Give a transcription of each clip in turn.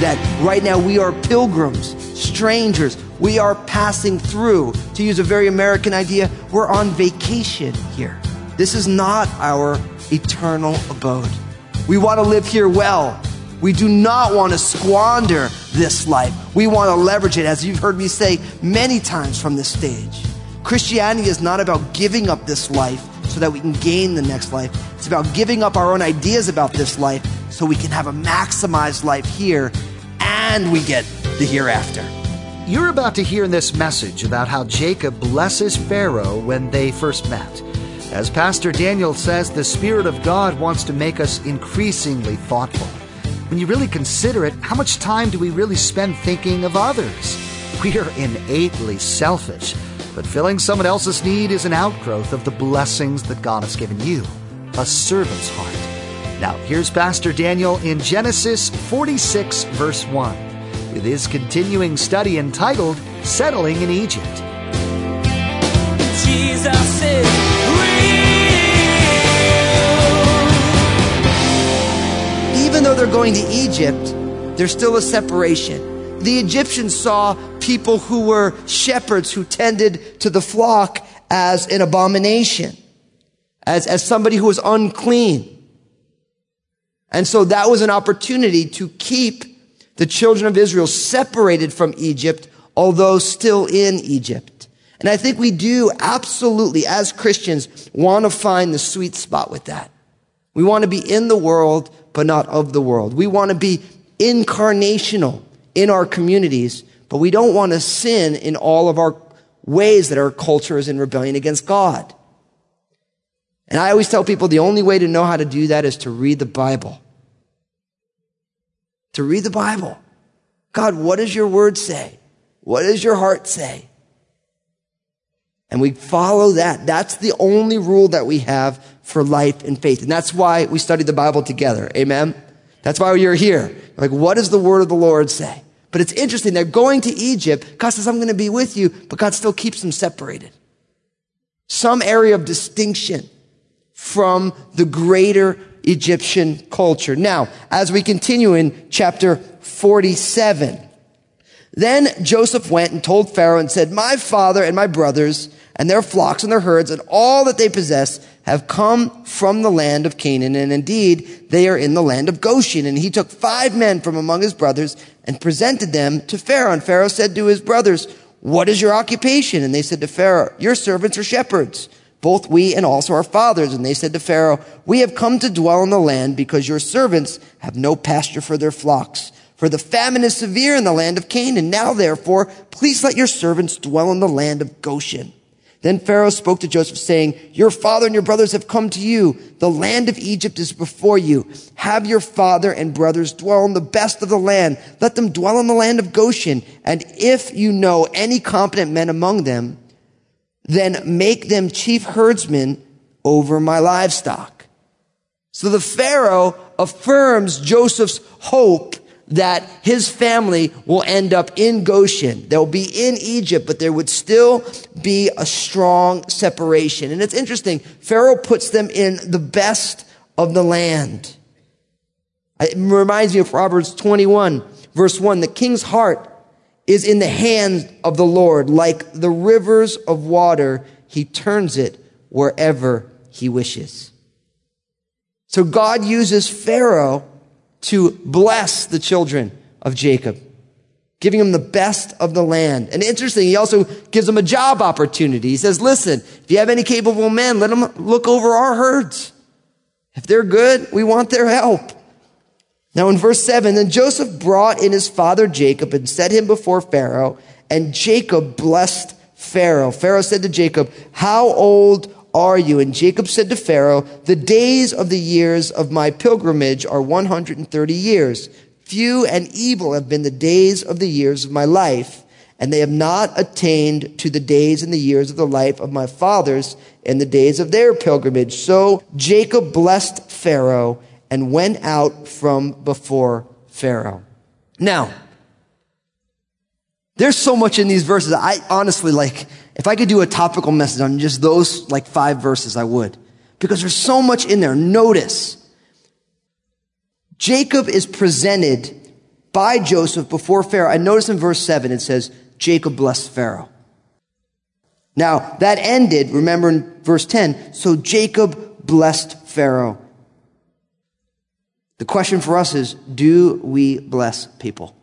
That right now we are pilgrims, strangers. We are passing through. To use a very American idea, we're on vacation here. This is not our eternal abode. We want to live here well. We do not want to squander this life. We want to leverage it, as you've heard me say many times from this stage. Christianity is not about giving up this life so that we can gain the next life. It's about giving up our own ideas about this life so we can have a maximized life here and we get the hereafter. You're about to hear this message about how Jacob blesses Pharaoh when they first met. As Pastor Daniel says, the Spirit of God wants to make us increasingly thoughtful. When you really consider it, how much time do we really spend thinking of others? We are innately selfish, but filling someone else's need is an outgrowth of the blessings that God has given you a servant's heart. Now, here's Pastor Daniel in Genesis 46, verse 1, with his continuing study entitled Settling in Egypt. Jesus is Even though they're going to Egypt, there's still a separation. The Egyptians saw people who were shepherds who tended to the flock as an abomination, as, as somebody who was unclean. And so that was an opportunity to keep the children of Israel separated from Egypt, although still in Egypt. And I think we do absolutely, as Christians, want to find the sweet spot with that. We want to be in the world, but not of the world. We want to be incarnational in our communities, but we don't want to sin in all of our ways that our culture is in rebellion against God. And I always tell people the only way to know how to do that is to read the Bible. To read the Bible. God, what does your word say? What does your heart say? And we follow that. That's the only rule that we have for life and faith. And that's why we study the Bible together. Amen. That's why you're here. Like, what does the word of the Lord say? But it's interesting. They're going to Egypt. God says, I'm going to be with you, but God still keeps them separated. Some area of distinction from the greater Egyptian culture. Now, as we continue in chapter 47, then Joseph went and told Pharaoh and said, my father and my brothers and their flocks and their herds and all that they possess have come from the land of Canaan. And indeed, they are in the land of Goshen. And he took five men from among his brothers and presented them to Pharaoh. And Pharaoh said to his brothers, what is your occupation? And they said to Pharaoh, your servants are shepherds, both we and also our fathers. And they said to Pharaoh, we have come to dwell in the land because your servants have no pasture for their flocks. For the famine is severe in the land of Canaan. Now therefore, please let your servants dwell in the land of Goshen. Then Pharaoh spoke to Joseph saying, your father and your brothers have come to you. The land of Egypt is before you. Have your father and brothers dwell in the best of the land. Let them dwell in the land of Goshen. And if you know any competent men among them, then make them chief herdsmen over my livestock. So the Pharaoh affirms Joseph's hope that his family will end up in Goshen. They'll be in Egypt, but there would still be a strong separation. And it's interesting. Pharaoh puts them in the best of the land. It reminds me of Proverbs 21 verse 1. The king's heart is in the hand of the Lord. Like the rivers of water, he turns it wherever he wishes. So God uses Pharaoh to bless the children of Jacob, giving them the best of the land. And interesting, he also gives them a job opportunity. He says, listen, if you have any capable men, let them look over our herds. If they're good, we want their help. Now in verse seven, then Joseph brought in his father Jacob and set him before Pharaoh, and Jacob blessed Pharaoh. Pharaoh said to Jacob, how old are you? And Jacob said to Pharaoh, the days of the years of my pilgrimage are 130 years. Few and evil have been the days of the years of my life, and they have not attained to the days and the years of the life of my fathers in the days of their pilgrimage. So Jacob blessed Pharaoh and went out from before Pharaoh. Now, there's so much in these verses. I honestly like, if I could do a topical message on just those like five verses, I would. Because there's so much in there. Notice, Jacob is presented by Joseph before Pharaoh. I notice in verse 7 it says, Jacob blessed Pharaoh. Now, that ended, remember in verse 10, so Jacob blessed Pharaoh. The question for us is, do we bless people?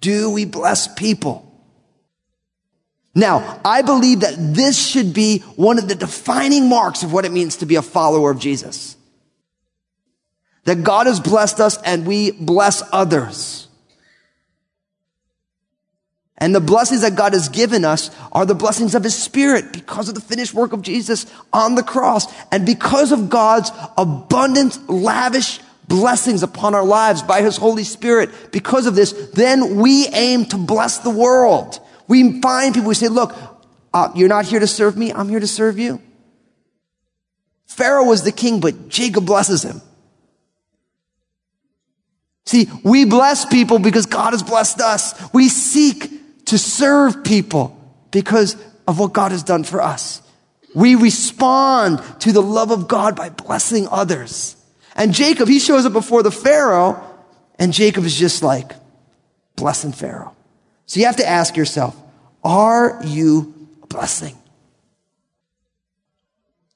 Do we bless people? Now, I believe that this should be one of the defining marks of what it means to be a follower of Jesus. That God has blessed us and we bless others. And the blessings that God has given us are the blessings of His Spirit because of the finished work of Jesus on the cross and because of God's abundant, lavish blessings upon our lives by His Holy Spirit. Because of this, then we aim to bless the world. We find people, who say, look, uh, you're not here to serve me, I'm here to serve you. Pharaoh was the king, but Jacob blesses him. See, we bless people because God has blessed us. We seek to serve people because of what God has done for us. We respond to the love of God by blessing others. And Jacob, he shows up before the Pharaoh, and Jacob is just like blessing Pharaoh. So you have to ask yourself, are you a blessing?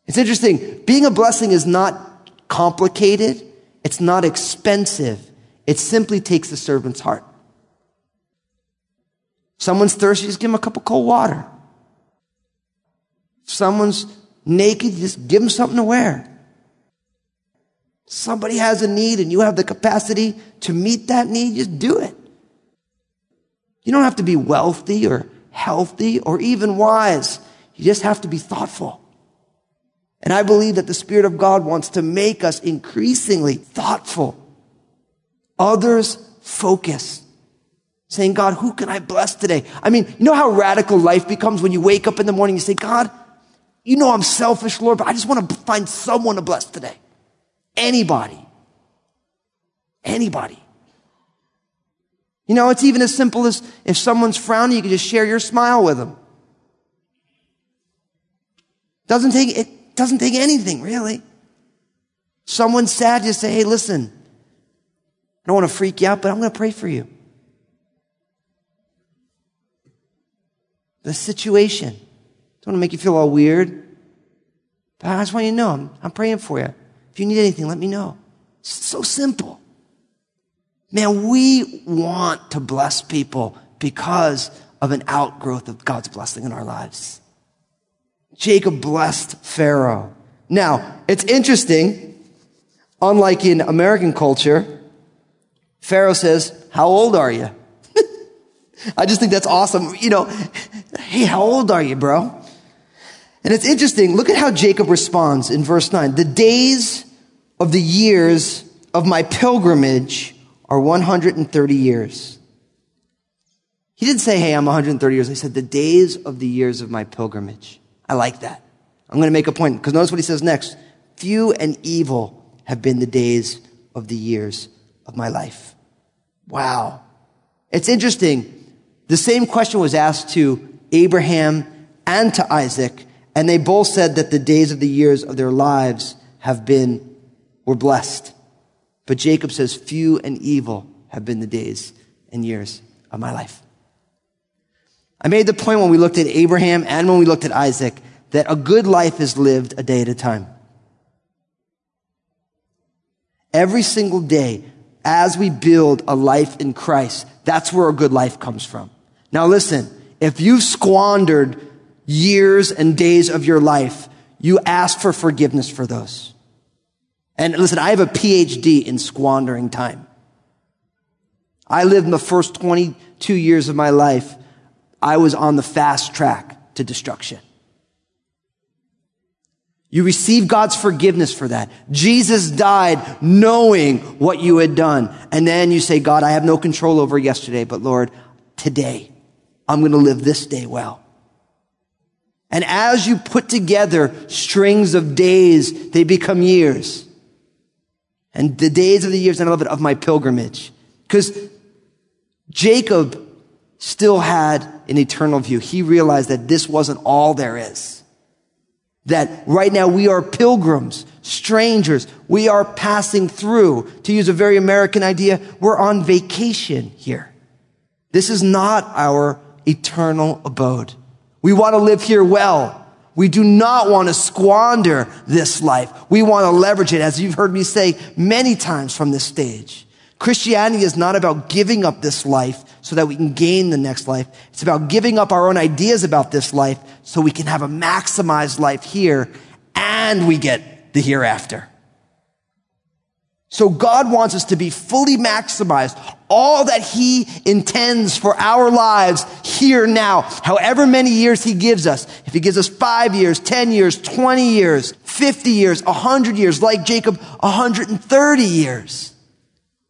It's interesting. Being a blessing is not complicated. It's not expensive. It simply takes the servant's heart. Someone's thirsty, just give them a cup of cold water. Someone's naked, just give them something to wear. Somebody has a need and you have the capacity to meet that need, just do it. You don't have to be wealthy or healthy or even wise. You just have to be thoughtful. And I believe that the Spirit of God wants to make us increasingly thoughtful, others focused. Saying, God, who can I bless today? I mean, you know how radical life becomes when you wake up in the morning and you say, God, you know I'm selfish, Lord, but I just want to find someone to bless today. Anybody. Anybody. You know, it's even as simple as if someone's frowning, you can just share your smile with them. Doesn't take, it doesn't take anything, really. Someone's sad, just say, hey, listen, I don't want to freak you out, but I'm going to pray for you. The situation. Don't want to make you feel all weird. But I just want you to know I'm, I'm praying for you. If you need anything, let me know. It's so simple. Man, we want to bless people because of an outgrowth of God's blessing in our lives. Jacob blessed Pharaoh. Now, it's interesting. Unlike in American culture, Pharaoh says, how old are you? I just think that's awesome. You know, hey, how old are you, bro? And it's interesting. Look at how Jacob responds in verse 9. The days of the years of my pilgrimage are 130 years. He didn't say, hey, I'm 130 years. He said, the days of the years of my pilgrimage. I like that. I'm going to make a point because notice what he says next. Few and evil have been the days of the years of my life. Wow. It's interesting. The same question was asked to Abraham and to Isaac, and they both said that the days of the years of their lives have been, were blessed. But Jacob says, Few and evil have been the days and years of my life. I made the point when we looked at Abraham and when we looked at Isaac that a good life is lived a day at a time. Every single day, as we build a life in Christ, that's where a good life comes from. Now listen, if you've squandered years and days of your life, you ask for forgiveness for those. And listen, I have a PhD in squandering time. I lived in the first 22 years of my life. I was on the fast track to destruction. You receive God's forgiveness for that. Jesus died knowing what you had done. And then you say, God, I have no control over yesterday, but Lord, today. I'm going to live this day well. And as you put together strings of days, they become years. And the days of the years, and I love it, of my pilgrimage. Because Jacob still had an eternal view. He realized that this wasn't all there is. That right now we are pilgrims, strangers. We are passing through. To use a very American idea, we're on vacation here. This is not our eternal abode. We want to live here well. We do not want to squander this life. We want to leverage it, as you've heard me say many times from this stage. Christianity is not about giving up this life so that we can gain the next life. It's about giving up our own ideas about this life so we can have a maximized life here and we get the hereafter. So God wants us to be fully maximized. All that He intends for our lives here now, however many years He gives us. If He gives us five years, 10 years, 20 years, 50 years, 100 years, like Jacob, 130 years.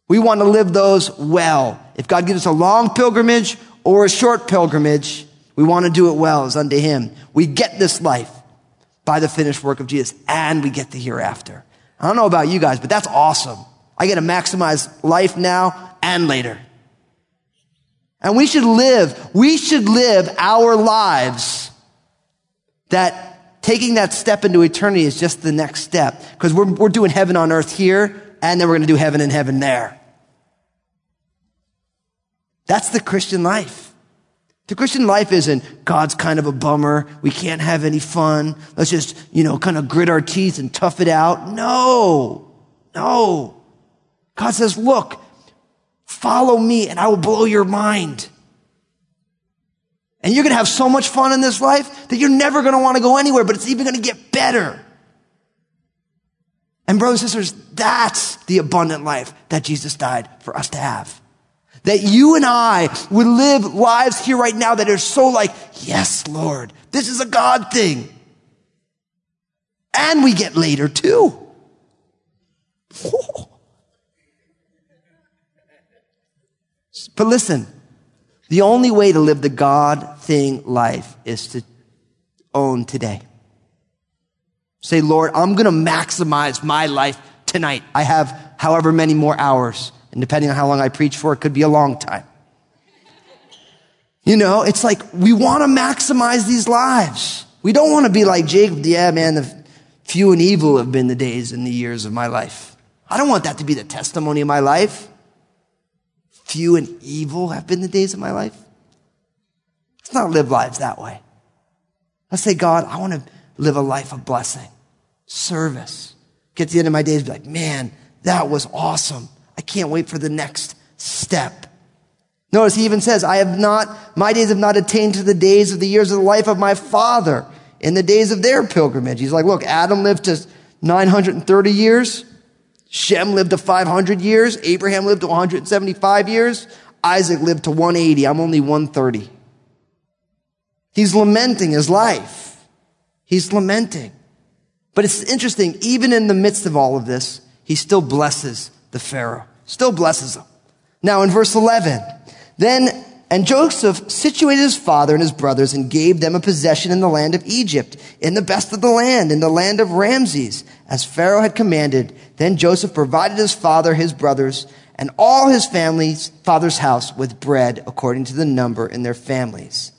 We want to live those well. If God gives us a long pilgrimage or a short pilgrimage, we want to do it well as unto Him. We get this life by the finished work of Jesus and we get the hereafter. I don't know about you guys, but that's awesome. I get to maximize life now and later. And we should live, we should live our lives that taking that step into eternity is just the next step. Because we're, we're doing heaven on earth here, and then we're going to do heaven and heaven there. That's the Christian life. The Christian life isn't God's kind of a bummer. We can't have any fun. Let's just, you know, kind of grit our teeth and tough it out. No, no. God says, look, follow me and I will blow your mind. And you're going to have so much fun in this life that you're never going to want to go anywhere, but it's even going to get better. And brothers and sisters, that's the abundant life that Jesus died for us to have. That you and I would live lives here right now that are so like, yes, Lord, this is a God thing. And we get later too. But listen, the only way to live the God thing life is to own today. Say, Lord, I'm going to maximize my life tonight. I have however many more hours. And depending on how long I preach for, it could be a long time. You know, it's like we want to maximize these lives. We don't want to be like Jacob. Yeah, man, the few and evil have been the days and the years of my life. I don't want that to be the testimony of my life. Few and evil have been the days of my life. Let's not live lives that way. Let's say, God, I want to live a life of blessing, service. Get to the end of my days, be like, man, that was awesome. I can't wait for the next step. Notice he even says, I have not, my days have not attained to the days of the years of the life of my father in the days of their pilgrimage. He's like, look, Adam lived to 930 years. Shem lived to 500 years. Abraham lived to 175 years. Isaac lived to 180. I'm only 130. He's lamenting his life. He's lamenting. But it's interesting, even in the midst of all of this, he still blesses the Pharaoh. Still blesses him. Now in verse 11, then, and Joseph situated his father and his brothers and gave them a possession in the land of Egypt, in the best of the land, in the land of Ramses, as Pharaoh had commanded. Then Joseph provided his father, his brothers, and all his family's father's house with bread according to the number in their families.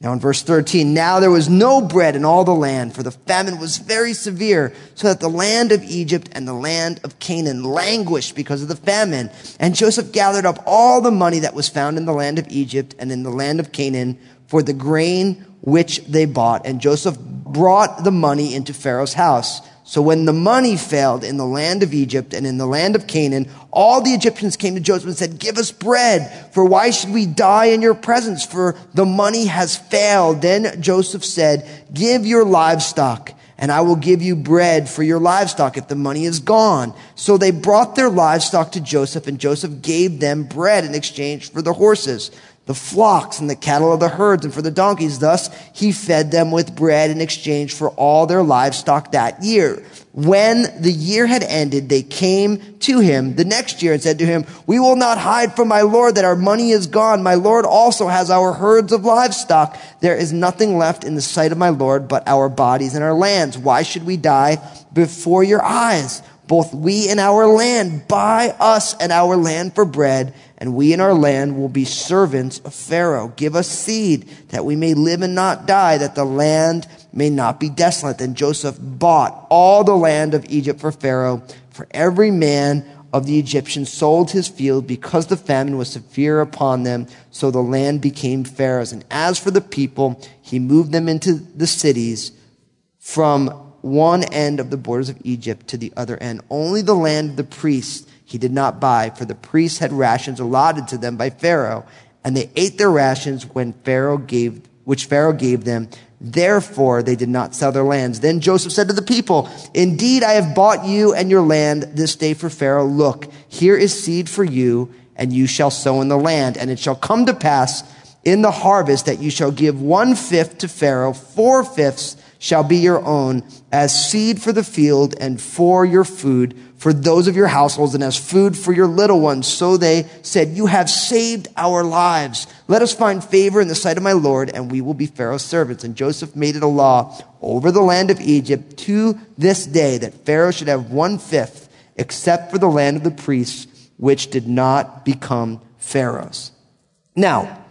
Now in verse 13, now there was no bread in all the land, for the famine was very severe, so that the land of Egypt and the land of Canaan languished because of the famine. And Joseph gathered up all the money that was found in the land of Egypt and in the land of Canaan for the grain which they bought. And Joseph brought the money into Pharaoh's house. So when the money failed in the land of Egypt and in the land of Canaan, all the Egyptians came to Joseph and said, give us bread, for why should we die in your presence? For the money has failed. Then Joseph said, give your livestock and I will give you bread for your livestock if the money is gone. So they brought their livestock to Joseph and Joseph gave them bread in exchange for the horses. The flocks and the cattle of the herds and for the donkeys. Thus he fed them with bread in exchange for all their livestock that year. When the year had ended, they came to him the next year and said to him, We will not hide from my Lord that our money is gone. My Lord also has our herds of livestock. There is nothing left in the sight of my Lord but our bodies and our lands. Why should we die before your eyes? Both we and our land, buy us and our land for bread and we in our land will be servants of Pharaoh. Give us seed that we may live and not die, that the land may not be desolate. Then Joseph bought all the land of Egypt for Pharaoh, for every man of the Egyptians sold his field because the famine was severe upon them. So the land became Pharaoh's. And as for the people, he moved them into the cities from one end of the borders of Egypt to the other end. Only the land of the priests he did not buy, for the priests had rations allotted to them by Pharaoh, and they ate their rations when Pharaoh gave, which Pharaoh gave them. Therefore, they did not sell their lands. Then Joseph said to the people, Indeed, I have bought you and your land this day for Pharaoh. Look, here is seed for you, and you shall sow in the land. And it shall come to pass in the harvest that you shall give one fifth to Pharaoh, four fifths shall be your own as seed for the field and for your food for those of your households and as food for your little ones. So they said, you have saved our lives. Let us find favor in the sight of my Lord and we will be Pharaoh's servants. And Joseph made it a law over the land of Egypt to this day that Pharaoh should have one fifth except for the land of the priests, which did not become Pharaoh's. Now,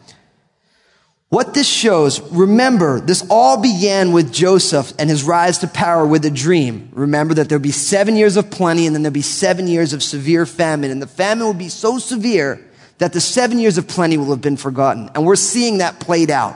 what this shows, remember, this all began with Joseph and his rise to power with a dream. Remember that there'll be seven years of plenty and then there'll be seven years of severe famine. And the famine will be so severe that the seven years of plenty will have been forgotten. And we're seeing that played out.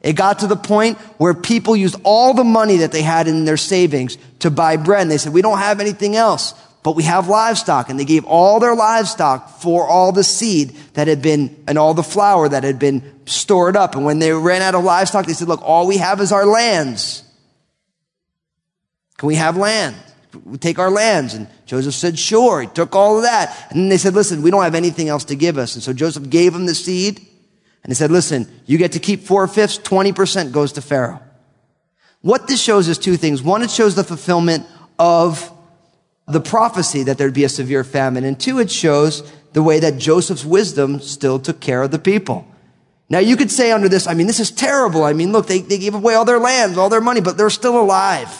It got to the point where people used all the money that they had in their savings to buy bread. And they said, we don't have anything else but we have livestock. And they gave all their livestock for all the seed that had been, and all the flour that had been stored up. And when they ran out of livestock, they said, look, all we have is our lands. Can we have land? We take our lands. And Joseph said, sure. He took all of that. And then they said, listen, we don't have anything else to give us. And so Joseph gave them the seed. And he said, listen, you get to keep four fifths, 20% goes to Pharaoh. What this shows is two things. One, it shows the fulfillment of the prophecy that there'd be a severe famine. And two, it shows the way that Joseph's wisdom still took care of the people. Now you could say under this, I mean, this is terrible. I mean, look, they, they gave away all their lands, all their money, but they're still alive.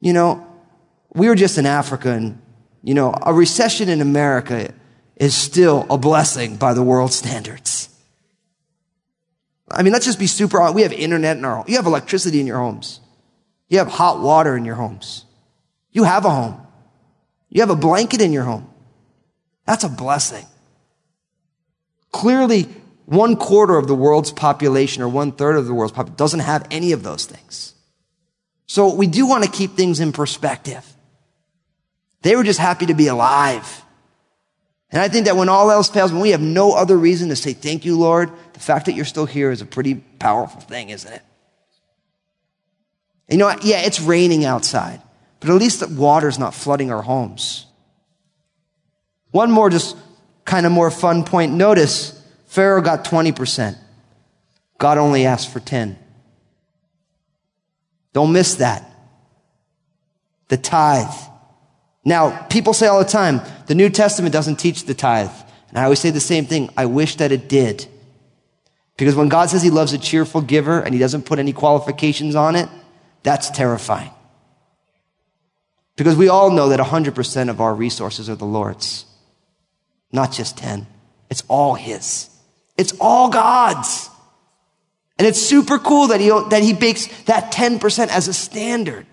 You know, we were just in Africa and, you know, a recession in America is still a blessing by the world standards. I mean, let's just be super honest. We have internet in our, you have electricity in your homes. You have hot water in your homes. You have a home. You have a blanket in your home. That's a blessing. Clearly, one quarter of the world's population or one third of the world's population doesn't have any of those things. So we do want to keep things in perspective. They were just happy to be alive. And I think that when all else fails, when we have no other reason to say thank you, Lord, the fact that you're still here is a pretty powerful thing, isn't it? You know, yeah, it's raining outside. But at least the water's not flooding our homes. One more just kind of more fun point. Notice Pharaoh got 20%. God only asked for 10. Don't miss that. The tithe. Now, people say all the time, the New Testament doesn't teach the tithe. And I always say the same thing. I wish that it did. Because when God says he loves a cheerful giver and he doesn't put any qualifications on it, that's terrifying. Because we all know that 100% of our resources are the Lord's. Not just 10. It's all His. It's all God's. And it's super cool that he, that he makes that 10% as a standard.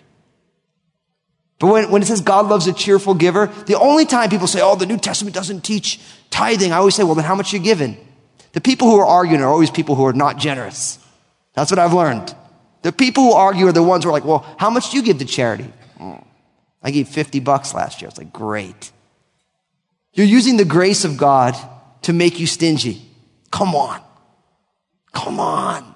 But when, when it says God loves a cheerful giver, the only time people say, oh, the New Testament doesn't teach tithing, I always say, well, then how much are you giving? The people who are arguing are always people who are not generous. That's what I've learned. The people who argue are the ones who are like, well, how much do you give to charity? Mm. I gave 50 bucks last year. It's like, great. You're using the grace of God to make you stingy. Come on. Come on.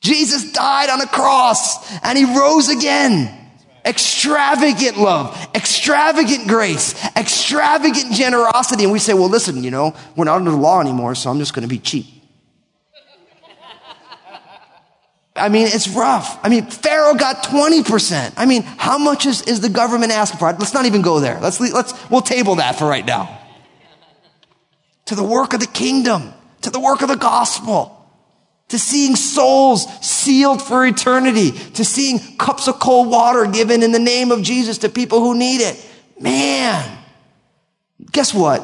Jesus died on a cross and he rose again. extravagant love, extravagant grace, extravagant generosity. And we say, well, listen, you know, we're not under the law anymore, so I'm just going to be cheap. I mean, it's rough. I mean, Pharaoh got 20%. I mean, how much is, is the government asking for? Let's not even go there. Let's, let's, we'll table that for right now. To the work of the kingdom, to the work of the gospel to seeing souls sealed for eternity, to seeing cups of cold water given in the name of Jesus to people who need it. Man, guess what?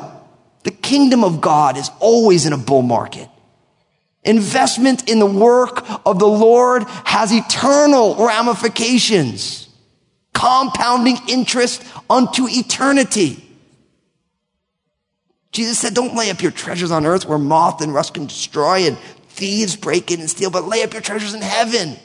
The kingdom of God is always in a bull market. Investment in the work of the Lord has eternal ramifications, compounding interest unto eternity. Jesus said, don't lay up your treasures on earth where moth and rust can destroy and thieves break in and steal, but lay up your treasures in heaven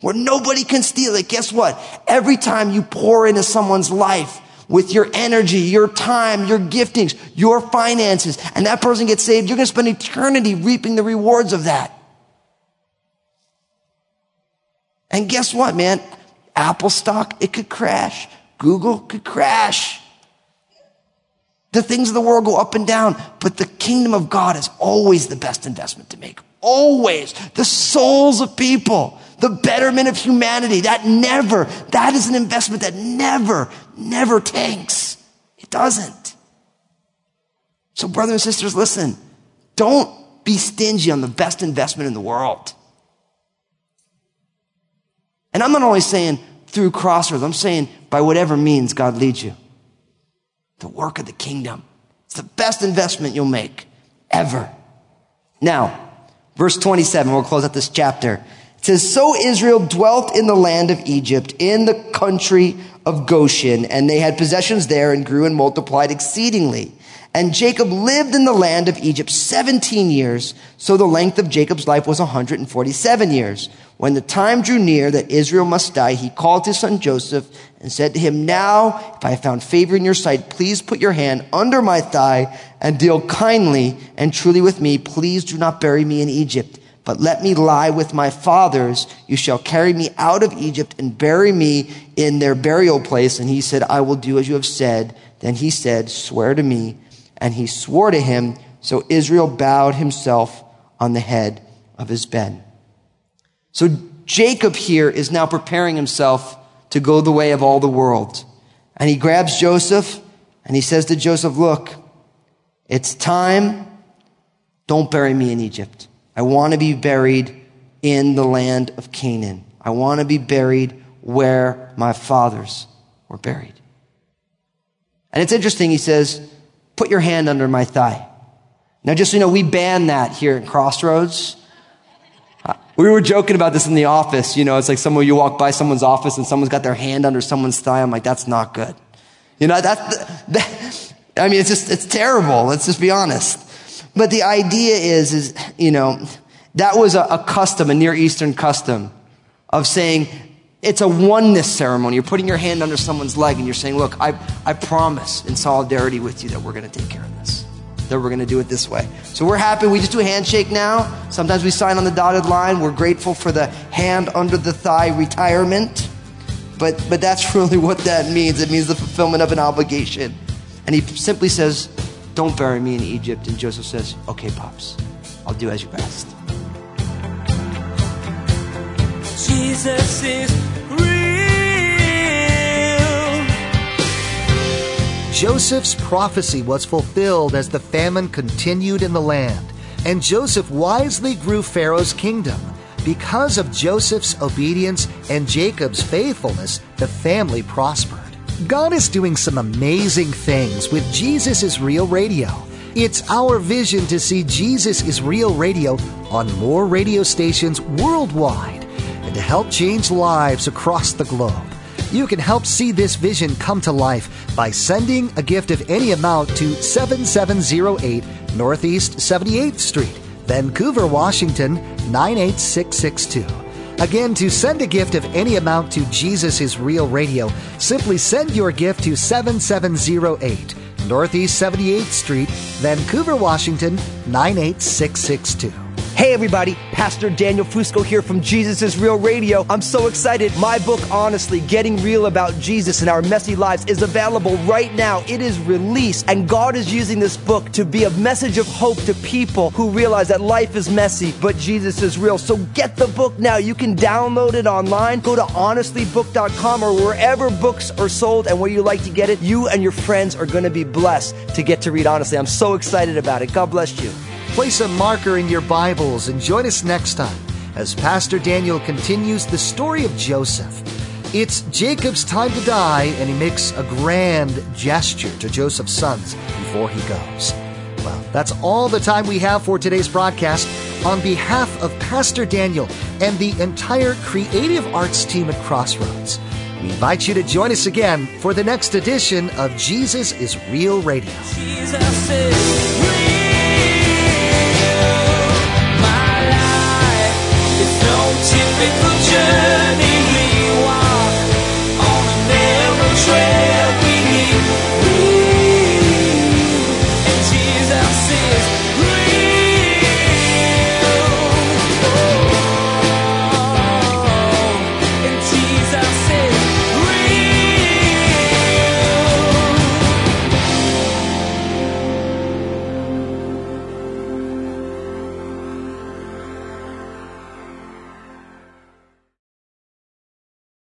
where nobody can steal it. Guess what? Every time you pour into someone's life with your energy, your time, your giftings, your finances, and that person gets saved, you're going to spend eternity reaping the rewards of that. And guess what, man? Apple stock, it could crash. Google could crash. The things of the world go up and down, but the kingdom of God is always the best investment to make. Always. The souls of people, the betterment of humanity, that never, that is an investment that never, never tanks. It doesn't. So brothers and sisters, listen, don't be stingy on the best investment in the world. And I'm not only saying through crossroads, I'm saying by whatever means God leads you. The work of the kingdom. It's the best investment you'll make ever. Now, Verse 27, we'll close out this chapter. It says, So Israel dwelt in the land of Egypt, in the country of Goshen, and they had possessions there and grew and multiplied exceedingly. And Jacob lived in the land of Egypt 17 years, so the length of Jacob's life was 147 years. When the time drew near that Israel must die, he called his son Joseph and said to him, Now, if I have found favor in your sight, please put your hand under my thigh and deal kindly and truly with me. Please do not bury me in Egypt, but let me lie with my fathers. You shall carry me out of Egypt and bury me in their burial place. And he said, I will do as you have said. Then he said, Swear to me and he swore to him. So Israel bowed himself on the head of his bed. So Jacob here is now preparing himself to go the way of all the world. And he grabs Joseph and he says to Joseph, look, it's time. Don't bury me in Egypt. I want to be buried in the land of Canaan. I want to be buried where my fathers were buried. And it's interesting, he says, put your hand under my thigh. Now, just so you know, we ban that here at Crossroads. Uh, we were joking about this in the office. You know, it's like someone, you walk by someone's office and someone's got their hand under someone's thigh. I'm like, that's not good. You know, that's, that, I mean, it's just, it's terrible. Let's just be honest. But the idea is, is, you know, that was a, a custom, a Near Eastern custom of saying, it's a oneness ceremony. You're putting your hand under someone's leg and you're saying, look, I, I promise in solidarity with you that we're going to take care of this. That we're going to do it this way. So we're happy. We just do a handshake now. Sometimes we sign on the dotted line. We're grateful for the hand under the thigh retirement. But, but that's really what that means. It means the fulfillment of an obligation. And he simply says, don't bury me in Egypt. And Joseph says, okay, Pops, I'll do as you asked. Jesus is real. Joseph's prophecy was fulfilled as the famine continued in the land, and Joseph wisely grew Pharaoh's kingdom. Because of Joseph's obedience and Jacob's faithfulness, the family prospered. God is doing some amazing things with Jesus is Real Radio. It's our vision to see Jesus is Real Radio on more radio stations worldwide and to help change lives across the globe. You can help see this vision come to life by sending a gift of any amount to 7708 Northeast 78th Street, Vancouver, Washington 98662. Again, to send a gift of any amount to Jesus is Real Radio, simply send your gift to 7708 Northeast 78th Street, Vancouver, Washington 98662. Hey everybody, Pastor Daniel Fusco here from Jesus is Real Radio. I'm so excited. My book, Honestly, Getting Real About Jesus and Our Messy Lives is available right now. It is released and God is using this book to be a message of hope to people who realize that life is messy, but Jesus is real. So get the book now. You can download it online. Go to honestlybook.com or wherever books are sold and where you like to get it. You and your friends are going to be blessed to get to read honestly. I'm so excited about it. God bless you. Place a marker in your Bibles and join us next time as Pastor Daniel continues the story of Joseph. It's Jacob's time to die, and he makes a grand gesture to Joseph's sons before he goes. Well, that's all the time we have for today's broadcast. On behalf of Pastor Daniel and the entire creative arts team at Crossroads, we invite you to join us again for the next edition of Jesus is Real Radio.